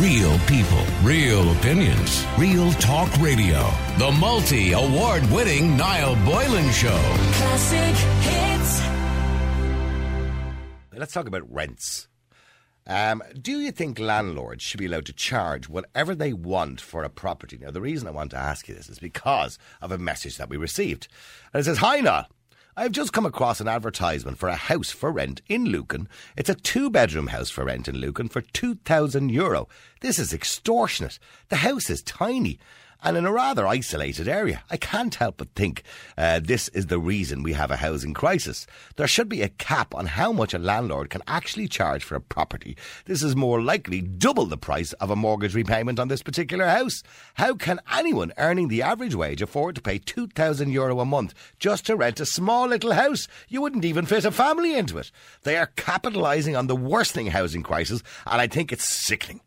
Real people, real opinions, real talk radio. The multi award winning Niall Boylan Show. Classic hits. Let's talk about rents. Um, do you think landlords should be allowed to charge whatever they want for a property? Now, the reason I want to ask you this is because of a message that we received. And it says, Hi, Niall. I've just come across an advertisement for a house for rent in Lucan. It's a two bedroom house for rent in Lucan for 2,000 euro. This is extortionate. The house is tiny and in a rather isolated area. I can't help but think uh, this is the reason we have a housing crisis. There should be a cap on how much a landlord can actually charge for a property. This is more likely double the price of a mortgage repayment on this particular house. How can anyone earning the average wage afford to pay 2,000 euro a month just to rent a small little house? You wouldn't even fit a family into it. They are capitalising on the worsening housing crisis, and I think it's sickening.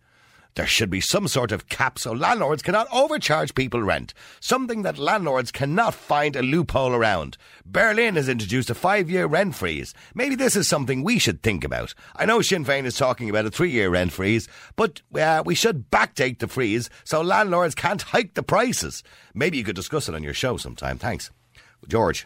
There should be some sort of cap so landlords cannot overcharge people rent, something that landlords cannot find a loophole around. Berlin has introduced a five year rent freeze. Maybe this is something we should think about. I know Sinn Féin is talking about a three year rent freeze, but uh, we should backdate the freeze so landlords can't hike the prices. Maybe you could discuss it on your show sometime. Thanks. George.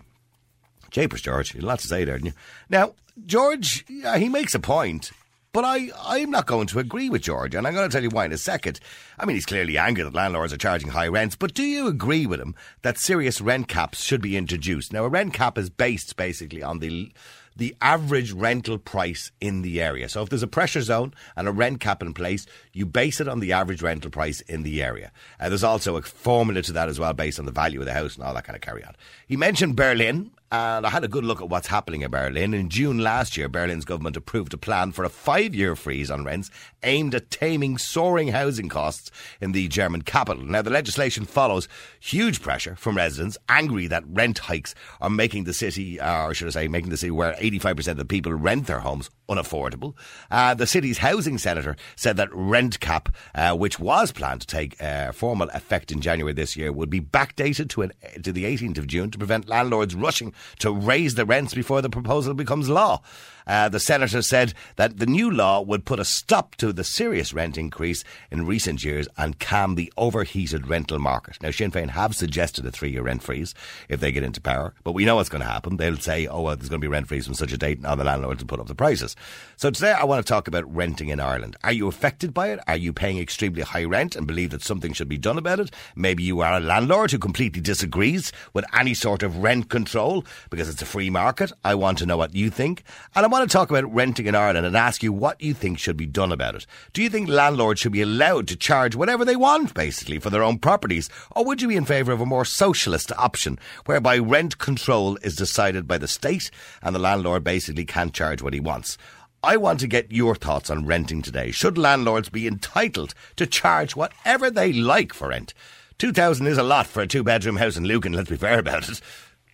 Japers, George. You had a lot to say there, didn't you? Now, George, uh, he makes a point. But I, I'm not going to agree with George, and I'm going to tell you why in a second. I mean, he's clearly angry that landlords are charging high rents, but do you agree with him that serious rent caps should be introduced? Now, a rent cap is based basically on the the average rental price in the area. So if there's a pressure zone and a rent cap in place, you base it on the average rental price in the area. Uh, there's also a formula to that as well based on the value of the house and all that kind of carry on. He mentioned Berlin and I had a good look at what's happening in Berlin. In June last year, Berlin's government approved a plan for a five year freeze on rents aimed at taming soaring housing costs in the German capital. Now, the legislation follows huge pressure from residents angry that rent hikes are making the city, or should I say, making the city where 85% of the people rent their homes unaffordable. Uh, the city's housing senator said that rent cap, uh, which was planned to take uh, formal effect in January this year, would be backdated to, an, to the 18th of June to prevent landlords rushing to raise the rents before the proposal becomes law. Uh, the senator said that the new law would put a stop to the serious rent increase in recent years and calm the overheated rental market. Now, Sinn Féin have suggested a three-year rent freeze if they get into power, but we know what's going to happen. They'll say, "Oh, well, there's going to be rent freeze from such a date," and all the landlords will put up the prices. So today, I want to talk about renting in Ireland. Are you affected by it? Are you paying extremely high rent and believe that something should be done about it? Maybe you are a landlord who completely disagrees with any sort of rent control because it's a free market. I want to know what you think, and I want to talk about renting in Ireland and ask you what you think should be done about it. Do you think landlords should be allowed to charge whatever they want, basically, for their own properties? Or would you be in favour of a more socialist option, whereby rent control is decided by the state and the landlord basically can't charge what he wants? I want to get your thoughts on renting today. Should landlords be entitled to charge whatever they like for rent? 2000 is a lot for a two bedroom house in Lucan, let's be fair about it.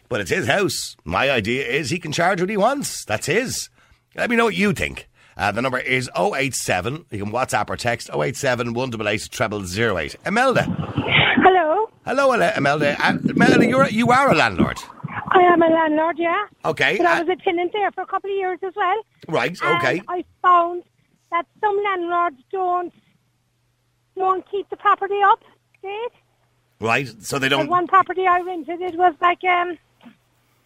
But it's his house. My idea is he can charge what he wants. That's his. Let me know what you think. Uh, the number is 087. You can WhatsApp or text 087 188 treble 08. Imelda. Hello. Hello, Imelda. Uh, Imelda, you're, a- you are a landlord. I am a landlord, yeah. Okay. But I uh, was a tenant there for a couple of years as well. right, okay. I found that some landlords don't don't keep the property up. Date. Right. So they don't. one property I rented, it was like um,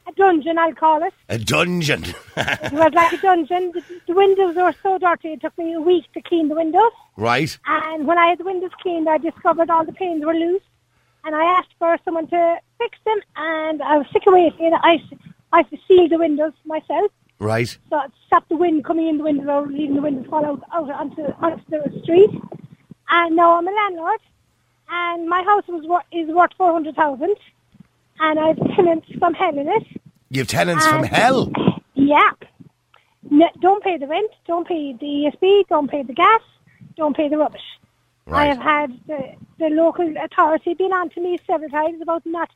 a dungeon, I'll call it. A dungeon. It was like a dungeon. The, the windows were so dirty, it took me a week to clean the windows. right. And when I had the windows cleaned, I discovered all the panes were loose. And I asked for someone to fix them, and I was sick of waiting. I, I sealed the windows myself, Right. so it stopped the wind coming in the window or leaving the windows fall out, out onto, onto the street. And now I'm a landlord, and my house was is worth 400000 and I've tenants from hell in it. You have tenants from hell. Yeah. No, don't pay the rent, don't pay the ESB, don't pay the gas, don't pay the rubbish. I have had the, the local authority been on to me several times about not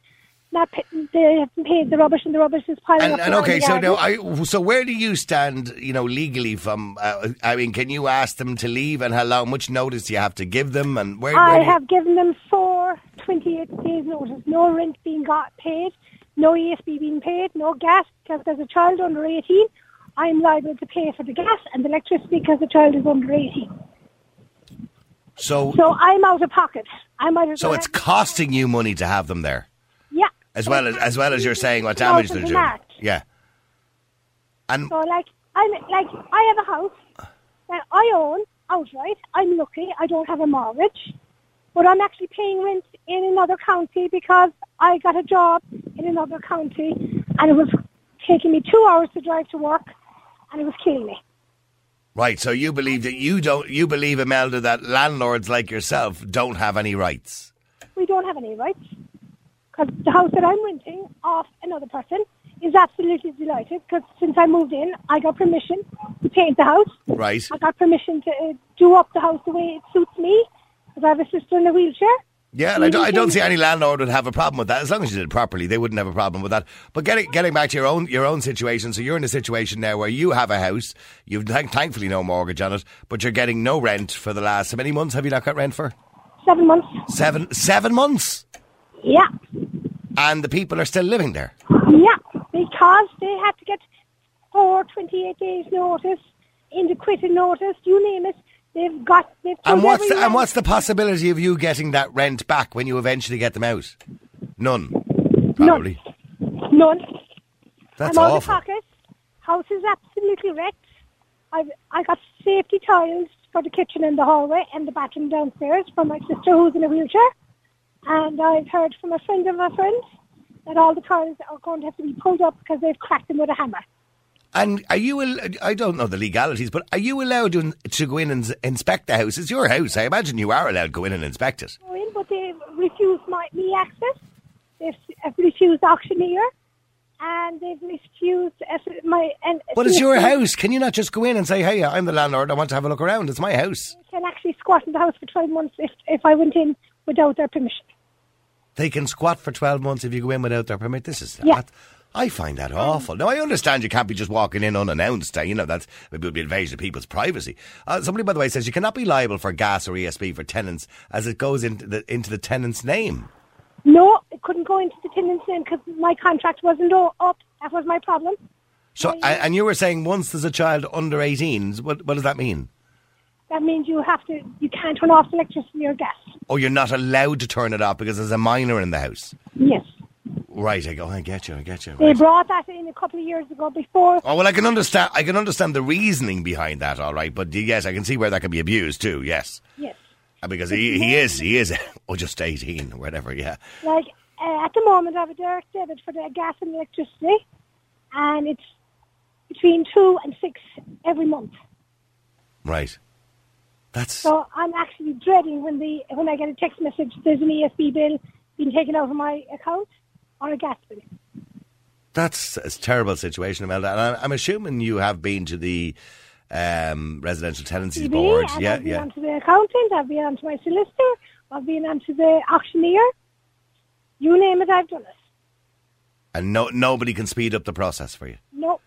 not they haven't paid the rubbish and the rubbish is piling And, up. and okay, so now, I, so where do you stand? You know, legally from? Uh, I mean, can you ask them to leave, and how long, much notice do you have to give them, and where? where I do you- have given them four 28 days notice. No rent being got paid, no ESB being paid, no gas because there's a child under 18. I'm liable to pay for the gas and the electricity because the child is under 18. So, So I'm out of pocket. I might as so it's costing you money to have them there, yeah. as well as as well as you're saying what damage they're doing. Yeah. And So like I'm like I have a house that I own outright. I'm lucky. I don't have a mortgage, but I'm actually paying rent in another county because I got a job in another county, and it was taking me two hours to drive to work, and it was killing me. right, so you believe that you don't you believe Imelda that landlords like yourself don't have any rights. We don't have any rights because the house that I'm renting off another person is absolutely delighted because since I moved in, I got permission to paint the house. Right. I got permission to uh, do up the house the way it suits me because I have a sister in a wheelchair. Yeah, and I don't, I don't see any landlord would have a problem with that as long as you did it properly. They wouldn't have a problem with that. But getting getting back to your own your own situation, so you're in a situation now where you have a house, you've thank, thankfully no mortgage on it, but you're getting no rent for the last how many months have you not got rent for? Seven months. Seven seven months, Yeah. and the people are still living there. Yeah. Because they had to get four 28 days notice, in the quitting notice, you name it. They've got, they've And what's the, and what's the possibility of you getting that rent back when you eventually get them out? None, probably. None. That's I'm out of pocket. House is absolutely wrecked. I've I got safety tiles for the kitchen and the hallway and the bathroom downstairs for my sister who's in a wheelchair. And I've heard from a friend of a friend that all the tiles are going to have to be pulled up because they've cracked them with a hammer. And are you? I don't know the legalities, but are you allowed to, to go in and inspect the house? It's your house. I imagine you are allowed to go in and inspect it. Go in, but they refused my me access. They've refused auctioneer, and they've refused uh, my. And But it's your house. Can you not just go in and say, "Hey, I'm the landlord. I want to have a look around. It's my house." They Can actually squat in the house for twelve months if if I went in without their permission. They can squat for twelve months if you go in without their permit. This is Yeah. that- I find that awful. Now I understand you can't be just walking in unannounced. uh, You know that's it would be invasion of people's privacy. Uh, somebody, by the way, says you cannot be liable for gas or ESB for tenants as it goes into the into the tenant's name. No, it couldn't go into the tenant's name because my contract wasn't up. That was my problem. So, and you were saying once there's a child under 18, what, what does that mean? That means you have to, you can't turn off electricity or gas. Oh, you're not allowed to turn it off because there's a minor in the house. Yes. Right, I go. I get you. I get you. They Right. brought that in a couple of years ago before. Oh well, I can understand. I can understand the reasoning behind that. All right, but yes, I can see where that can be abused too. Yes, Yes. Uh, because he, he is he is oh just eighteen or whatever. Yeah. Like, uh, at the moment, I have a direct debit for the gas and electricity, and it's between two and six every month. Right. That's So I'm actually dreading when the when I get a text message there's an ESB bill being taken out of my account or a gas bill. that's a terrible situation, Imelda. And I'm, assuming you have been to the um, residential tenancies TV, board. Yeah, I've been yeah. onto the accountant, I've been onto my solicitor, I've been onto the auctioneer. You name it, I've done it. And no nobody can speed up the process for you. No,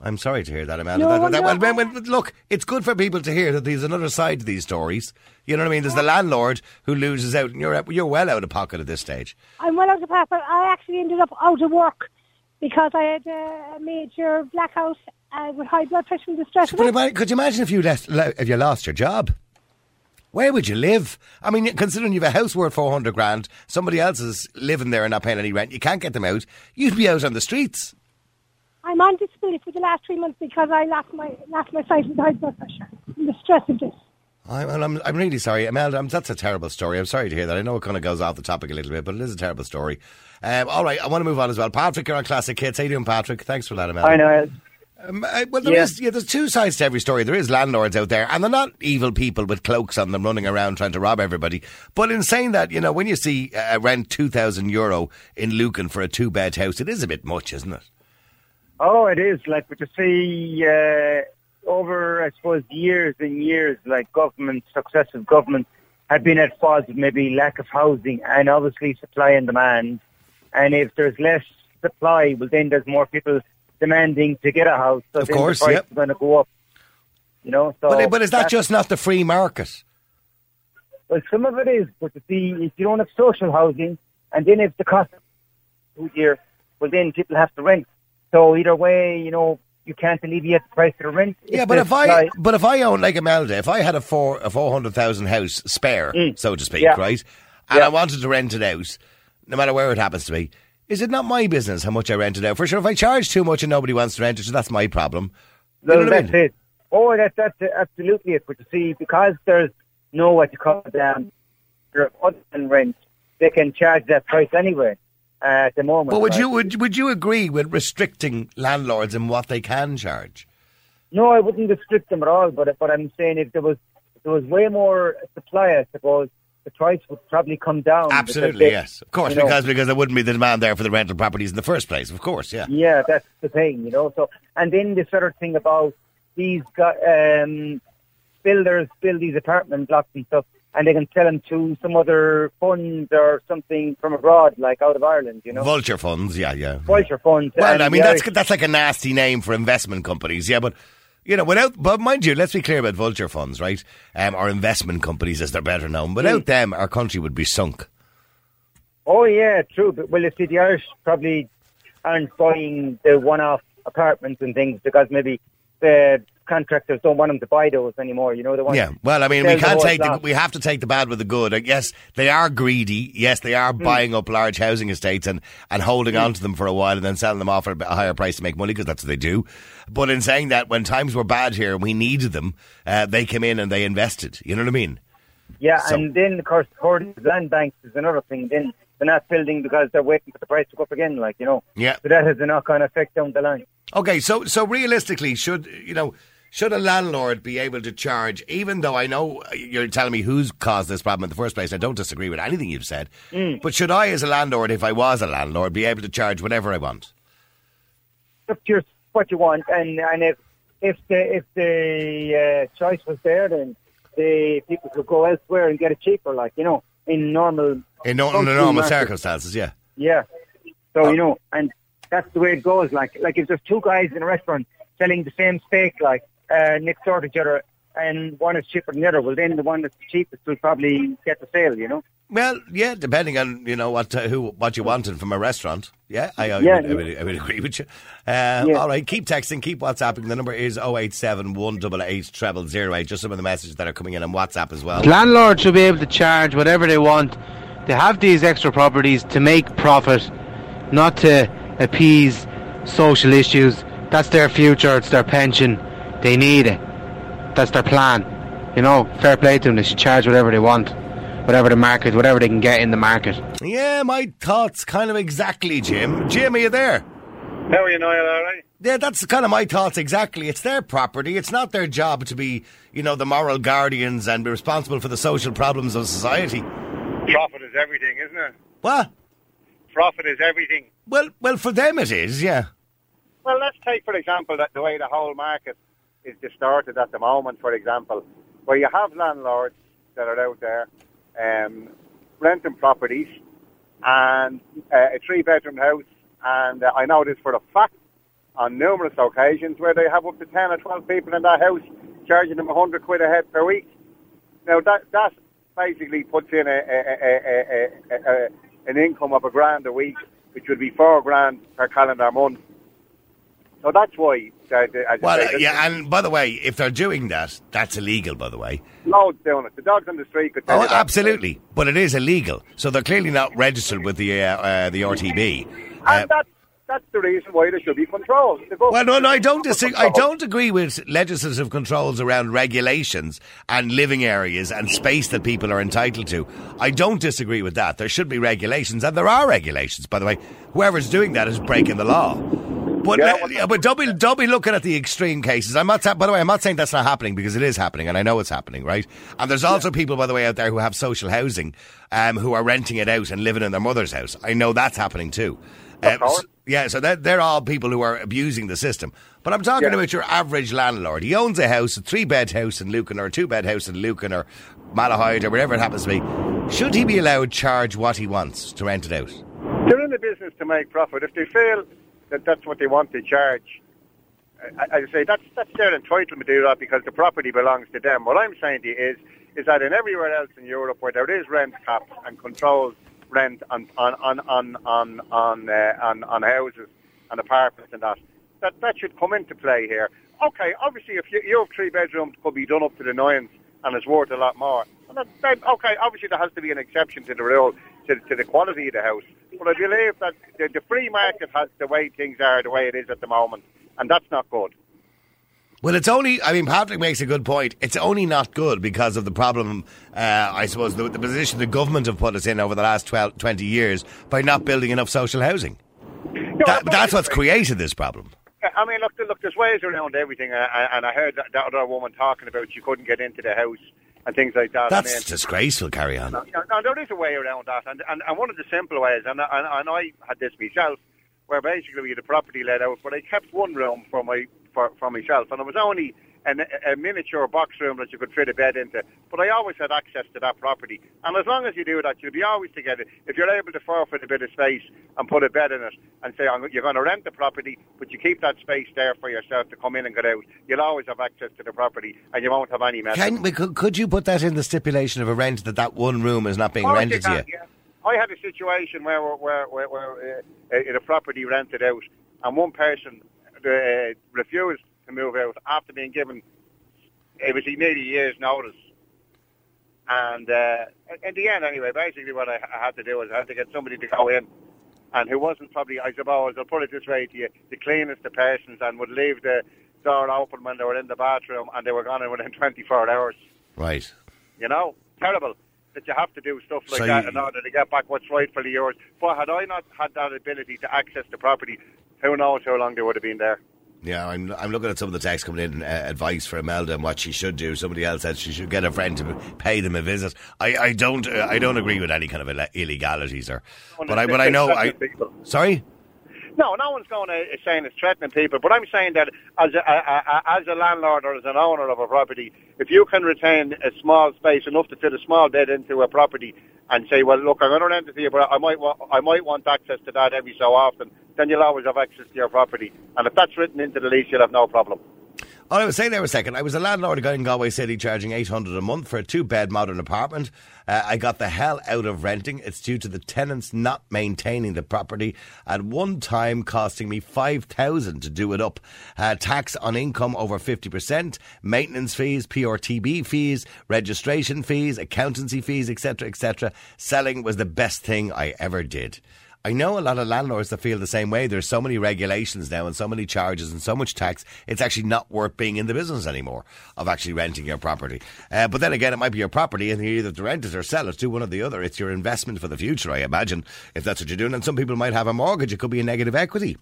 I'm sorry to hear that, Amanda. No, that, that, no, well, look, it's good for people to hear that there's another side to these stories. You know what I mean? There's the landlord who loses out, and you're you're well out of pocket at this stage. I'm well out of pocket. I actually ended up out of work because I had uh, a major blackout uh, with high blood pressure and distress. But could you imagine if you left, if you lost your job? Where would you live? I mean, considering you've a house worth four hundred grand, somebody else is living there and not paying any rent. You can't get them out. You'd be out on the streets. I'm on disability for the last three months because I lost my lost my sight with high blood pressure and the stress of this. I, well, I'm, I'm really sorry, Imelda. I'm, that's a terrible story. I'm sorry to hear that. I know it kind of goes off the topic a little bit, but it is a terrible story. Um, all right, I want to move on as well. Patrick, you're on Classic Hits. How you doing, Patrick? Thanks for that, Imelda. I know. Um, uh, well, there Yeah. is- yeah, there's two sides to every story. There is landlords out there, and they're not evil people with cloaks on them running around trying to rob everybody. But in saying that, you know, when you see uh, rent two thousand euro in Lucan for a two bed house, it is a bit much, isn't it? Oh, it is. Like, but you see, uh, over, I suppose, years and years, like government, successive governments have been at fault with maybe lack of housing and obviously supply and demand. And if there's less supply, well, then there's more people demanding to get a house. So Of then course, the price yep. is going to go up. You know, so But, but is that just not the free market? Well, some of it is, but you see, if you don't have social housing, and then if the cost of food here, well, then people have to rent. So either way, you know, you can't alleviate the price of the rent. Yeah, but if I supply- but if I own like Imelda, if I had a four a four hundred thousand house spare, so to speak, Mm. Yeah. right, and Yeah. I wanted to rent it out, no matter where it happens to be, is it not my business how much I rent it out? For sure, if I charge too much and nobody wants to rent it, so that's my problem. You Well, what I mean? it. Oh, that, that's absolutely it. But you see, because there's no what you call them, other than rent, they can charge that price anyway at the moment. But would right? you would would you agree with restricting landlords in what they can charge? No, I wouldn't restrict them at all. But but I'm saying if there was if there was way more supply, I suppose the price would probably come down. Absolutely, they- yes, of course, you know, because because there wouldn't be the demand there for the rental properties in the first place. Of course, yeah. Yeah, that's the thing, you know. So, and then this other thing about these um, builders build these apartment blocks and stuff, and they can sell them to some other fund or something from abroad, like out of Ireland, you know. Vulture funds, yeah, yeah. Vulture funds. Well, I mean that's Irish- that's like a nasty name for investment companies, yeah. But you know, without but mind you, let's be clear about vulture funds, right? Um, or investment companies, as they're better known. Without them, our country would be sunk. Oh yeah, true. But well, you see, the Irish probably aren't buying the one-off apartments and things because maybe the contractors don't want them to buy those anymore. You know, they want Yeah. Well, I mean, we can't whole take the we have to take the bad with the good. Uh, Yes, they are greedy. Yes, they are buying up large housing estates and and holding on to them for a while and then selling them off at a higher price to make money because that's what they do. But in saying that, when times were bad here and we needed them, uh, they came in and they invested. You know what I mean? Yeah, So- and then of course, to land banks is another thing. Then they're not building because they're waiting for the price to go up again. Like you know, Yeah. So that has a knock-on effect down the line. Okay, so so realistically, should you know, should a landlord be able to charge? Even though I know you're telling me who's caused this problem in the first place, I don't disagree with anything you've said. Mm. But should I, as a landlord, if I was a landlord, be able to charge whatever I want? Up to what you want, and and if if the if the uh, choice was there, then the people could go elsewhere and get it cheaper. Like you know, in normal. In, no, in normal market. circumstances, yeah. Yeah. So you know, and that's the way it goes. Like like if there's two guys in a restaurant selling the same steak, like uh, next door to each other, and one is cheaper than the other, well then the one that's cheapest will probably get the sale. You know. Well, yeah, depending on you know what uh, who what you wanted from a restaurant. Yeah, I, I, Yeah, would, I, would, I would agree with you. Uh, Yeah. All right, keep texting, keep WhatsApping. The number is 087 188 0008. Just some of the messages that are coming in on WhatsApp as well. Landlords should be able to charge whatever they want. They have these extra properties to make profit, not to appease social issues. That's their future, it's their pension. They need it. That's their plan. You know, fair play to them. They should charge whatever they want, whatever the market, whatever they can get in the market. Yeah, my thoughts kind of exactly, Jim. Jim, are you there? How are you, Niall? All right? Yeah, that's kind of my thoughts exactly. It's their property. It's not their job to be, you know, the moral guardians and be responsible for the social problems of society. Profit is everything, isn't it? What? Profit is everything. Well, well, for them it is, yeah. Well, let's take, for example, that the way the whole market is distorted at the moment, for example, where you have landlords that are out there um, renting properties and uh, a three-bedroom house, and uh, I know this for a fact on numerous occasions where they have up to 10 or 12 people in that house charging them 100 quid a head per week. Now, that, that basically puts in a, a, a, an income of a grand a week, which would be four grand per calendar month. So that's why. Uh, Well, say, uh, yeah, and by the way, if they're doing that, that's illegal, by the way. loads doing it. The dogs on the street could tell Oh, absolutely. But it is illegal. So they're clearly not registered with the uh, uh, the RTB. Uh, And that's, that's the reason why there should be control. The well, no, no, I don't disagree. I don't agree with legislative controls around regulations and living areas and space that people are entitled to. I don't disagree with that. There should be regulations, and there are regulations. By the way, whoever's doing that is breaking the law. But, Yeah, well- yeah, but don't be, don't be looking at the extreme cases. I'm not. sa- By the way, I'm not saying that's not happening because it is happening, and I know it's happening, right? And there's also people, by the way, out there who have social housing, um, who are renting it out and living in their mother's house. I know that's happening too. Um, course. s- yeah, so they're, they're all people who are abusing the system. But I'm talking Yeah. about your average landlord. He owns a house, a three bed house in Lucan or a two bed house in Lucan or Malahide or wherever it happens to be. Should he be allowed to charge what he wants to rent it out? They're in the business to make profit. If they feel that that's what they want to charge, I, I say that's that's their entitlement to do that because the property belongs to them. What I'm saying to you is is that in everywhere else in Europe where there is rent caps and controls rent on on on on on on, uh, on, on houses and apartments and that, that that should come into play here. Okay, obviously, if you, your three bedrooms could be done up to the nines and it's worth a lot more, that, that, okay, obviously there has to be an exception to the rule to, to the quality of the house. But I believe that the, the free market has the way things are, the way it is at the moment, and that's not good. Well, it's only, I mean, Patrick makes a good point. It's only not good because of the problem, uh, I suppose, the, the position the government have put us in over the last 12, 20 years by not building enough social housing. No, That, that's what's created this problem. I mean, look, look, there's ways around everything, uh, and I heard that, that other woman talking about she couldn't get into the house and things like that. That's I mean, disgraceful, carry on. No, no, there is a way around that, and, and, and one of the simple ways, and, and, and I had this myself, where basically we had a property let out, but I kept one room for my for, for myself, and it was only an, a miniature box room that you could fit a bed into, but I always had access to that property, and as long as you do that, you'll be always together. If you're able to forfeit a bit of space and put a bed in it, and say you're going to rent the property, but you keep that space there for yourself to come in and get out, you'll always have access to the property, and you won't have any mess. Can, we- could, could you put that in the stipulation of a rent that that one room is not being rented to you you? yeah. I had a situation where where where, where uh, in a property rented out, and one person uh, refused to move out after being given it was nearly year's notice. And uh, in the end, anyway, basically what I, I had to do was I had to get somebody to go in, and who wasn't probably, I suppose, I'll put it this way to you, the cleanest of persons, and would leave the door open when they were in the bathroom, and they were gone in within 24 hours. Right. You know, terrible that you have to do stuff like So that you- in order to get back what's rightfully yours. But had I not had that ability to access the property, who knows how long they would have been there. Yeah, I'm, I'm looking at some of the texts coming in, uh, advice for Imelda and what she should do. Somebody else said she should get a friend to pay them a visit. I, I don't uh, I don't agree with any kind of illegalities or, but I but I know I. Sorry. No, no one's going to saying it's threatening people, but I'm saying that as a, a, a, as a landlord or as an owner of a property, if you can retain a small space enough to fit a small bed into a property and say, well, look, I'm going to rent it to you, but I might want, I might want access to that every so often, then you'll always have access to your property. And if that's written into the lease, you'll have no problem. Oh, I was saying there a second. I was a landlord in Galway City charging 800 a month for a two bed modern apartment. Uh, I got the hell out of renting. It's due to the tenants not maintaining the property at one time costing me 5000 to do it up. Uh, tax on income over 50%, maintenance fees, PRTB fees, registration fees, accountancy fees, etc., etc. Selling was the best thing I ever did. I know a lot of landlords that feel the same way. There's so many regulations now and so many charges and so much tax. It's actually not worth being in the business anymore of actually renting your property. Uh, but then again, it might be your property and you either to rent it or sell it. Do one or the other. It's your investment for the future, I imagine, if that's what you're doing. And some people might have a mortgage. It could be a negative equity.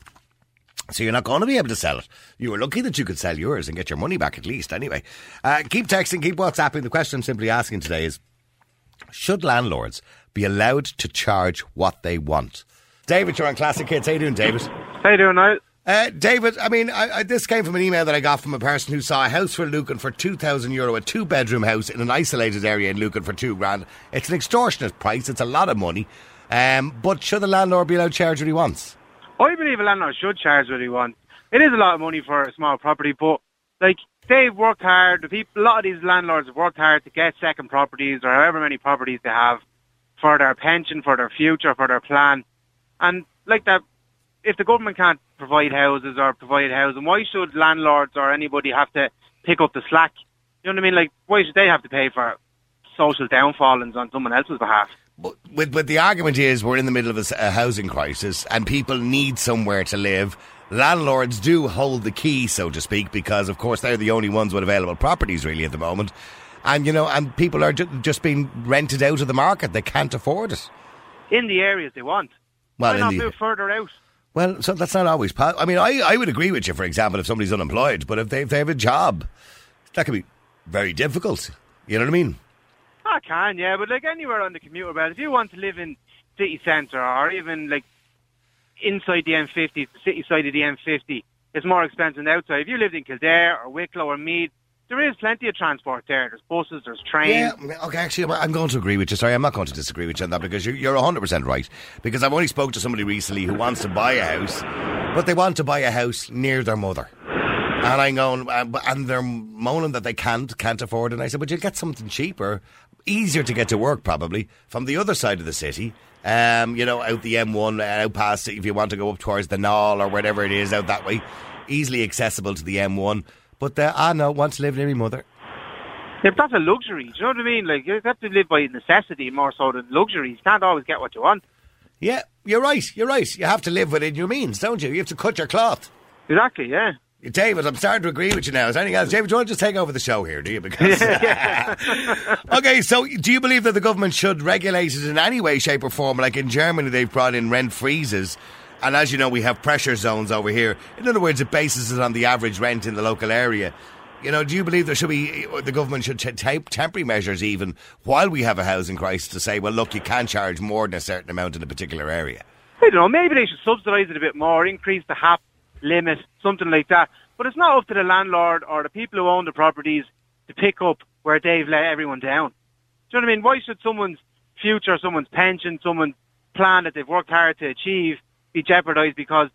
So you're not going to be able to sell it. You were lucky that you could sell yours and get your money back at least. Anyway, uh, keep texting, keep WhatsApping. The question I'm simply asking today is: Should landlords be allowed to charge what they want? David, you're on Classic Hits. How you doing, David? How you doing, Niall? Uh, David, I mean, I, I, this came from an email that I got from a person who saw a house for Lucan for 2,000 euro, a two bedroom house in an isolated area in Lucan for two grand. It's an extortionate price, it's a lot of money. Um, but should the landlord be allowed to charge what he wants? I believe a landlord should charge what he wants. It is a lot of money for a small property, but like they've worked hard. The people, a lot of these landlords have worked hard to get second properties or however many properties they have for their pension, for their future, for their plan. And like that, if the government can't provide houses or provide housing, why should landlords or anybody have to pick up the slack? You know what I mean? Like, why should they have to pay for social downfallings on someone else's behalf? But, but, but the argument is we're in the middle of a, housing crisis and people need somewhere to live. Landlords do hold the key, so to speak, because of course they're the only ones with available properties really at the moment. And you know, and people are ju- just being rented out of the market. They can't afford it. In the areas they want. Well, why not the- move further out? Well, so that's not always. Po- I mean, I, I would agree with you, for example, if somebody's unemployed, but if they, if they have a job, that can be very difficult. You know what I mean? I can, yeah, but like anywhere on the commuter belt, if you want to live in city centre or even like inside the M50, the city side of the M50, it's more expensive than outside. If you lived in Kildare or Wicklow or Meath, there is plenty of transport there. There's buses, there's trains. Yeah, okay, actually, I'm- going to agree with you. Sorry, I'm not going to disagree with you on that because you're, you're 100% right. Because I've only spoke to somebody recently who wants to buy a house, but they want to buy a house near their mother. And I'm going, uh, and they're moaning that they can't, can't afford it. And I said, but you'll get something cheaper, easier to get to work probably, from the other side of the city. Um, you know, out the M1, uh, out past, if you want to go up towards the Naul or whatever it is, out that way. easily accessible to the M1. But uh, I know, want to live near my mother. Yeah, that's a luxury. Do you know what I mean? Like you have to live by necessity more so than luxury. You can't always get what you want. Yeah, you're right. You're right. You have to live within your means, don't you? You have to cut your cloth. Exactly. Yeah. David, I'm starting to agree with you now. Is there anything else? David, do you want to just take over the show here, do you? Because Okay, so do you believe that the government should regulate it in any way, shape or form? Like in Germany they've brought in rent freezes and as you know we have pressure zones over here. In other words, it bases it on the average rent in the local area. You know, do you believe there should be the government should take temporary measures even while we have a housing crisis to say, well, look, you can't charge more than a certain amount in a particular area? I don't know. Maybe they should subsidise it a bit more, increase the HAP limit, something like that. But it's not up to the landlord or the people who own the properties to pick up where they've let everyone down. Do you know what I mean? Why should someone's future, someone's pension, someone's plan that they've worked hard to achieve be jeopardised because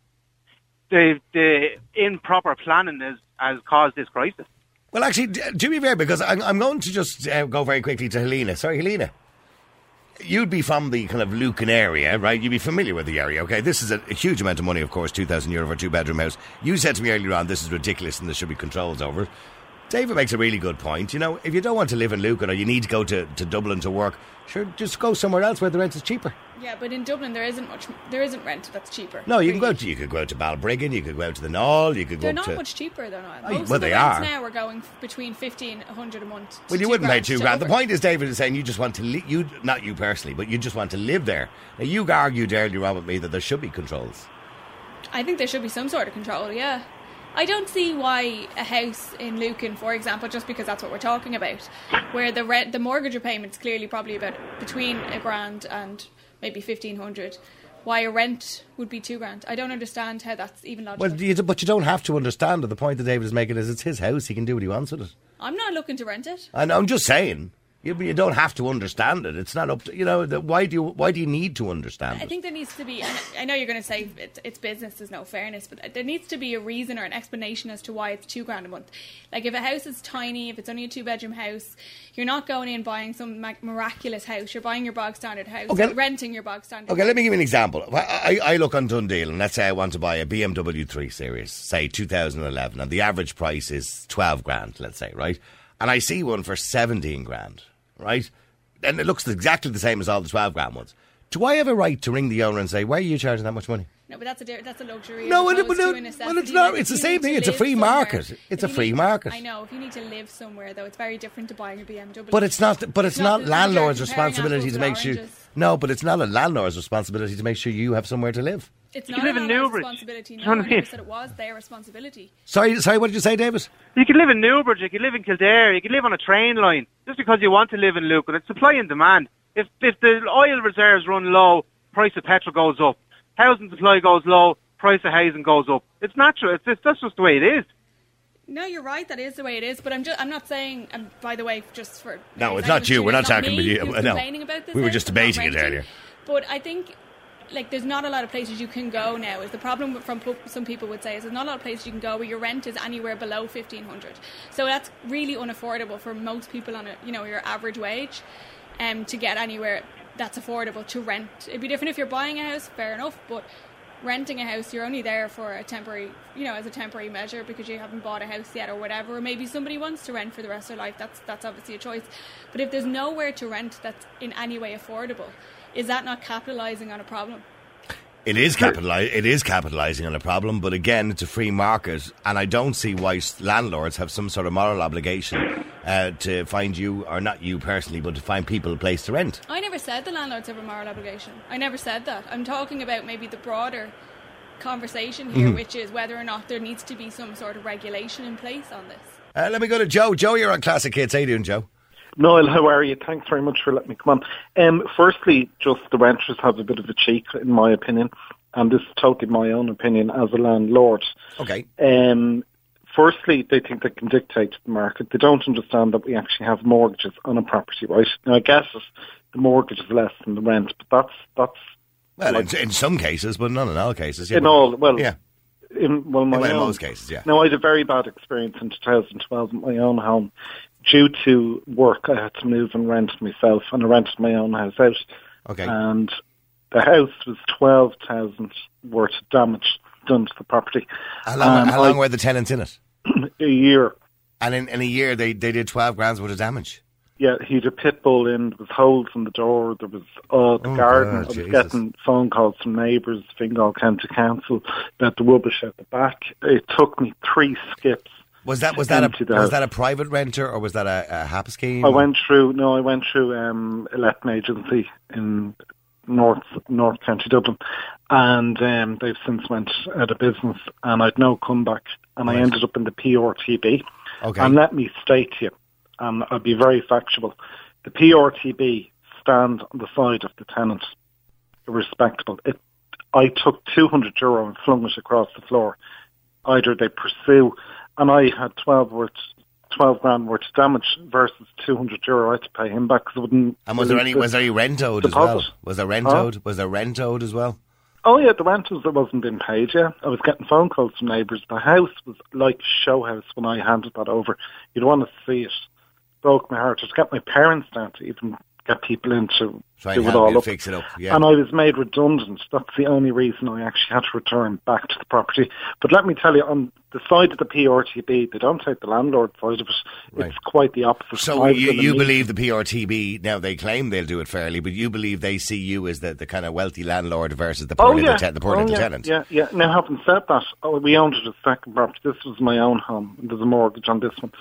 the the improper planning has, has caused this crisis? Well, actually, do me fair because I'm, I'm going to just uh, go very quickly to Helena. Sorry, Helena. You'd be from the kind of Lucan area, right? You'd be familiar with the area, okay? This is a, a huge amount of money, of course, 2,000 euro for a two bedroom house. You said to me earlier on, this is ridiculous and there should be controls over it. David makes a really good point. You know, if you don't want to live in Lucan or you need to go to, to Dublin to work, sure, just go somewhere else where the rent is cheaper. Yeah, but in Dublin there isn't much. There isn't rent that's cheaper. No, you can go to, you could go out to Balbriggan, you could go out to the Naul, you could go They're not to. much cheaper. Oh, Most well, of the they rents are. now are going f- between fifteen, hundred a month. Well, you wouldn't pay two grand. The point is, David is saying you just want to, li- you not you personally, but you just want to live there. Now, you argued earlier on with me that there should be controls. I think there should be some sort of control. Yeah, I don't see why a house in Lucan, for example, just because that's what we're talking about, where the rent, the mortgage repayment's clearly probably about between a grand and maybe fifteen hundred. Why a rent would be two grand? I don't understand how that's even logical. Well, you, but you don't have to understand it. The point that David is making is it's his house; he can do what he wants with it. I'm not looking to rent it. And I'm just saying, you, you don't have to understand it. It's not up to you know. The, why do you why do you need to understand I it? think there needs to be. and I know you're going to say it's, it's business. There's no fairness, but there needs to be a reason or an explanation as to why it's two grand a month. Like if a house is tiny, if it's only a two bedroom house, you're not going in buying some miraculous house. You're buying your bog standard house, Okay. renting your bog standard. Okay, let me give you an example. I, I, I look on DoneDeal and let's say I want to buy a BMW 3 Series, say 2011, and the average price is 12 grand, let's say, right? And I see one for 17 grand, right? And it looks exactly the same as all the 12 grand ones. Do I have a right to ring the owner and say, why are you charging that much money? No, but that's a that's a luxury. No, well, no, well, it's not. Like, It's the same thing. It's a free somewhere- market. It's if a free need- market. I know. If you need to live somewhere, though, it's very different to buying a BMW. But it's not. But it's, not not, landlord's responsibility to to make sure. No, but it's not a landlord's responsibility to make sure you have somewhere to live. It's You not can live a in Newbridge. responsibility. Do No, you know I what I mean? said it was their responsibility. Sorry, sorry. What did you say, Davis? You could live in Newbridge, you could live in Kildare, you could live on a train line. Just because you want to live in Lucan, it's supply and demand. If if the oil reserves run low, price of petrol goes up. Housing supply goes low, price of housing goes up. It's natural. It's, it's that's just the way it is. No, you're right. That is the way it is. But I'm just, I'm not saying. Um, by the way, just for No, it's not you. We're it, not talking me about you. who's No. about this We were just debating it earlier. But I think. Like there's not a lot of places you can go now. Is the problem from some people would say is there's not a lot of places you can go where your rent is anywhere below fifteen hundred. So that's really unaffordable for most people on a you know your average wage, um, to get anywhere that's affordable to rent. It'd be different if you're buying a house, fair enough, but renting a house you're only there for a temporary you know as a temporary measure because you haven't bought a house yet or whatever or maybe somebody wants to rent for the rest of their life that's that's obviously a choice but if there's nowhere to rent that's in any way affordable is that not capitalizing on a problem It is capitali- It is capitalising on a problem, but again, it's a free market, and I don't see why landlords have some sort of moral obligation uh, to find you, or not you personally, but to find people a place to rent. I never said the landlords have a moral obligation I never said that I'm talking about maybe the broader conversation here Mm-hmm. which is whether or not there needs to be some sort of regulation in place on this Uh, let me go to Joe. Joe, you're on Classic Hits. How you doing, Joe? Noel, how are you? Thanks very much for letting me come on. Um, firstly, just the renters have a bit of a cheek, in my opinion, and this is totally my own opinion as a landlord. Okay. Um, firstly, they think they can dictate the market. They don't understand that we actually have mortgages on a property, right? Now, I guess the mortgage is less than the rent, but that's that's Well, in, in some cases, but not in all cases. Yeah, in all. Well, yeah. in well, my in own, most cases, yeah. No, I had a very bad experience in 2012 at my own home. Due to work, I had to move and rent myself, and I rented my own house out. Okay. And the house was 12,000 worth of damage. done to the property. How long, Um, how long I- were the tenants in it? a year. And in, in a year, they, they did 12 grand's worth of damage. Yeah, he had a pit bull in. There was holes in the door. There was uh, the Oh, garden. God, I was Jesus. getting phone calls from neighbours, Fingal County Council, about the rubbish at the back. It took me three skips. Was that was that a was that a private renter or was that a, a HAP scheme? I went through. No, I went through um, a letting agency in North North County Dublin, and um, they've since went out of business. And I'd no comeback, and I ended up in the PRTB. Okay. And let me state to you, and I'll be very factual. The PRTB stand on the side of the tenant, irrespectable. It, I took 200 euro and flung it across the floor. Either they pursue, and I had 12 worth, 12 grand worth of damage versus 200 euro I had to pay him back because I wouldn't. and was there any was there any rent owed as well? Was there rent Huh? owed? Was there rent owed as well? Oh yeah, the rentals that wasn't being paid. Yeah, I was getting phone calls from neighbours. The house was like a show house when I handed that over. You'd want to see it. Broke my heart. Just get my parents down to even get people in to Try do it all up. fix it up. Yeah. And I was made redundant. That's the only reason I actually had to return back to the property. But let me tell you, on the side of the PRTB, they don't take the landlord side of it. Right. It's quite the opposite. So you, a you believe the PRTB now they claim they'll do it fairly, but you believe they see you as the, the kind of wealthy landlord versus the poor Oh little yeah, te- the poor oh, little yeah. tenant. Yeah, yeah. Now, having said that, oh, we owned it as second property. This was my own home. There's a mortgage on this one.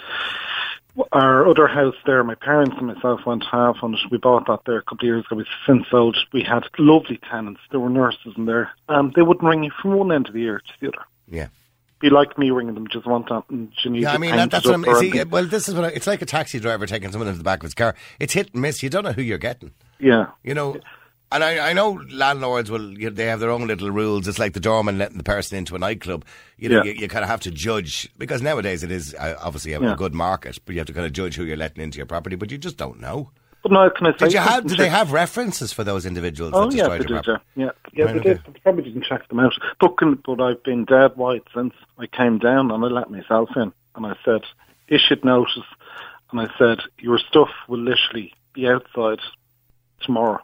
Our other house there, my parents and myself went half on it. We bought that there a couple of years ago. We've since sold. We had lovely tenants. There were nurses in there. Um, they wouldn't ring you from one end of the year to the other. Yeah. Be like me ringing them. Just want that. And you need Yeah, I mean that, that's what I'm. See, well, this is what I, it's like a taxi driver taking someone into the back of his car. It's hit and miss. You don't know who you're getting. yeah. You know, and I, I know landlords will. You know, they have their own little rules. It's like the doorman letting the person into a nightclub. You know, Yeah. you, you kind of have to judge because nowadays it is uh, obviously a, Yeah. a good market, but you have to kind of judge who you're letting into your property. But you just don't know. But no, can I say Did you have? Did they have references for those individuals Oh that yeah, they your did. property? Yeah, yeah, yeah Right, they okay. did. They probably didn't check them out. But, can- but I've been dead white since I came down and I let myself in and I said, issued notice, and I said your stuff will literally be outside tomorrow.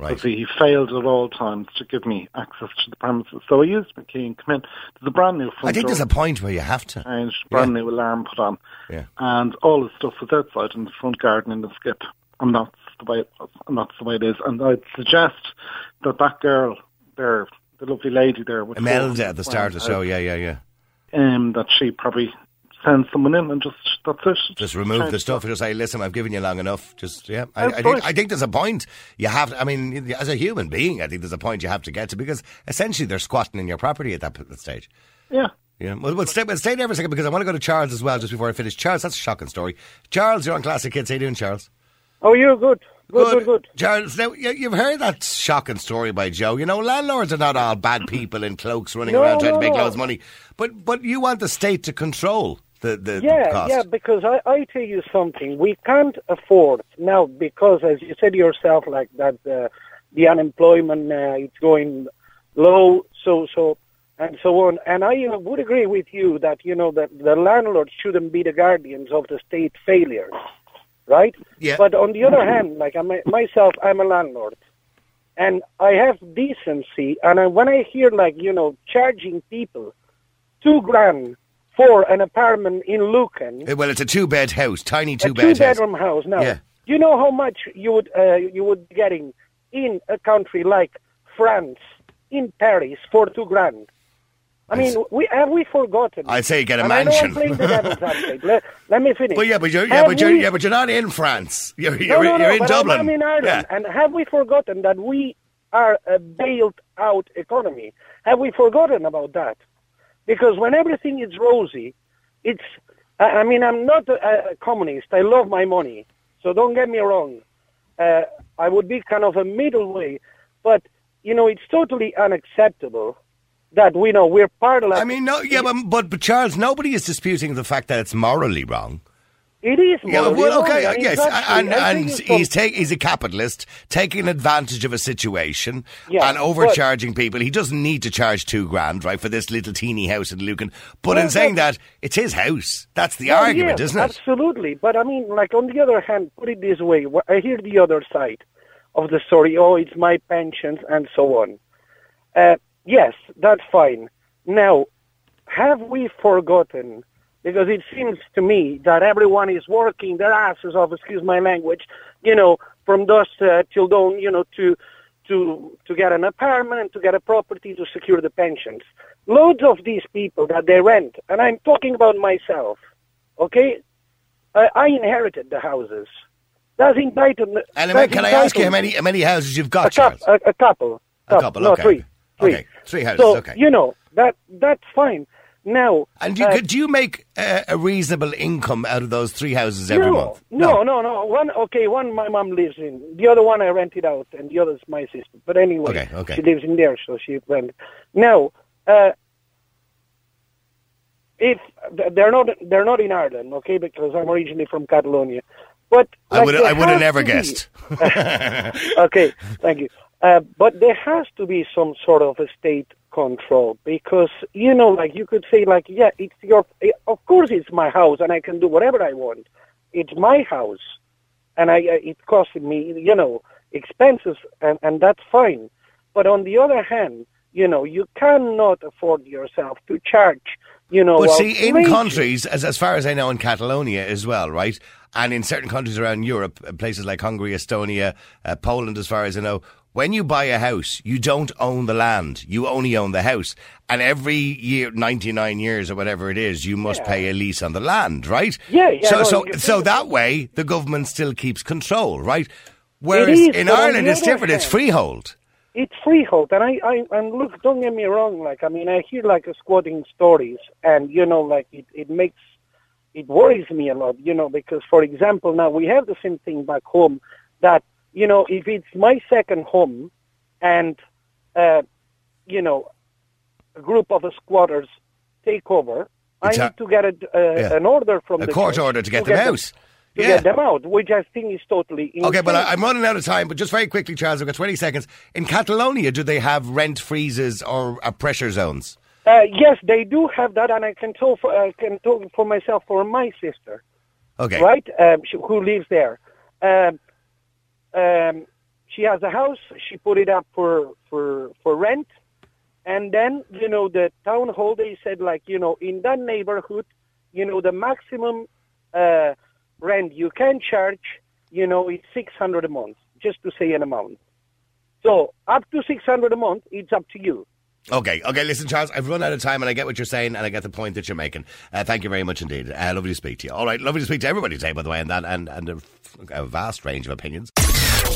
Right. Because he failed at all times to give me access to the premises. So I used my key and come in. There's a brand new front I think there's a point where you have to. changed, brand Yeah. new alarm put on, Yeah. and all the stuff was outside in the front garden in the skip. And that's the way it was, and that's the way it is. And I'd suggest that that girl there, the lovely lady there, with Imelda at the start of the show. Yeah, yeah, yeah. um, that she probably send someone in and just that's it. Just remove change the stuff and just say, "Listen, I've given you long enough." Just yeah, I, I think. I think there's a point you have. I mean, as a human being, I think there's a point you have to get to because essentially they're squatting in your property at that stage. Yeah. Yeah, well, well, stay, well, stay there for a second because I want to go to Charles as well just before I finish. Charles, that's a shocking story. Charles, you're on Classic Hits. How you doing, Charles? Oh, you're good. Good, good, good. Charles, now, you, you've heard that shocking story by Joe. You know, landlords are not all bad people in cloaks running No, around trying no, to make no. loads of money. But but you want the state to control the, the Yeah, cost. yeah, because I, I tell you something, we can't afford now because, as you said yourself, like that, uh, the unemployment uh, it's going low, so so and so on. And I uh, would agree with you that you know that the landlords shouldn't be the guardians of the state failures, right? Yeah. But on the other hand, like I myself, I'm a landlord, and I have decency. And I, when I hear like you know charging people two grand for an apartment in Lucan, Eh, Well, it's a two bed house, tiny two-bed house. two-bedroom house. Now, Yeah. do you know how much you would uh, you would be getting in a country like France, in Paris, for two grand? I mean, we have we forgotten? I'd say get a And mansion. I'm playing the devil's advocate. Let, let me finish. But yeah, but you're yeah, Have but you're we- yeah, but you're not in France. You're you're, no, no, you're in Dublin. I'm, I'm in Ireland. Yeah. And have we forgotten that we are a bailed out economy? Have we forgotten about that? Because when everything is rosy, it's. I I mean, I'm not a, a communist. I love my money. So don't get me wrong. Uh, I would be kind of a middle way. But, you know, it's totally unacceptable that we know we're part of I mean, no, yeah, but, but but Charles, nobody is disputing the fact that it's morally wrong. It is Yeah, well, okay, yes, and, and he's take, he's a capitalist taking advantage of a situation Yeah, and overcharging people. He doesn't need to charge two grand, right, for this little teeny house in Lucan. But in saying that- that, it's his house. That's the Well, argument, yes, isn't it? Absolutely. But I mean, like on the other hand, put it this way: I hear the other side of the story. Oh, it's my pensions and so on. Uh, Yes, that's fine. Now, have we forgotten? Because it seems to me that everyone is working their asses off, excuse my language, you know, from dusk uh, till dawn, you know, to to to get an apartment, to get a property, to secure the pensions. Loads of these people that they rent, and I'm talking about myself. Okay, I, I inherited the houses. That's entitled. And that's can I ask you how many how many houses you've got, a, a, a couple. A couple, No, okay. three. Three. Okay, three houses, So, okay. you know, that that's fine. Now, And do you, uh, could- do you make uh, a reasonable income out of those three houses every no, month? No, no, no. One, okay, one my mom lives in. The other one I rented out, and the other's my sister. But anyway, Okay, okay. she lives in there, so she rent. Now, uh, if they're not, they're not in Ireland, okay, because I'm originally from Catalonia. But I would I would have never guessed. okay, thank you. Uh, but there has to be some sort of a state control because you know, like you could say, like, yeah, it's your. Of course, it's my house, and I can do whatever I want. It's my house, and I uh, it costs me, you know, expenses, and and that's fine. But on the other hand, you know, you cannot afford yourself to charge. You know, But see, in countries, as, as far as I know, in Catalonia as well, right? And in certain countries around Europe, uh, places like Hungary, Estonia, uh, Poland, as far as I know, when you buy a house, you don't own the land. You only own the house. And every year, 99 years or whatever it is, you must pay a lease on the land, right? Yeah, yeah, So, no, so, so that way, the government still keeps control, right? Whereas is, in Ireland, it's different. It's freehold. it's freehold and I, I and look don't get me wrong like i mean i hear like squatting stories and you know like it, it makes it worries me a lot you know because for example now we have the same thing back home that you know if it's my second home and uh you know a group of squatters take over i It's a- need to get a, uh, Yeah. an order from A the court order to get them out. to Yeah. get them out which i think is totally Okay, but. I, I'm running out of time. But just very quickly, Charles, I've got 20 seconds. In Catalonia, do they have rent freezes or uh, pressure zones? Uh, yes, they do have that, and I can tell for I can talk for myself for my sister, Okay. right? Um, she, who lives there. Um, um, she has a house. She put it up for for for rent, and then you know the town hall they said like you know in that neighborhood, you know the maximum uh, rent you can charge, you know, it's six hundred a month, just to say an amount. So up to six hundred a month, it's up to you. Okay, okay, listen, Charles, I've run out of time and I get what you're saying and I get the point that you're making. Uh, thank you very much indeed. Uh, lovely to speak to you. All right, lovely to speak to everybody today, by the way, and that and, and a, a vast range of opinions.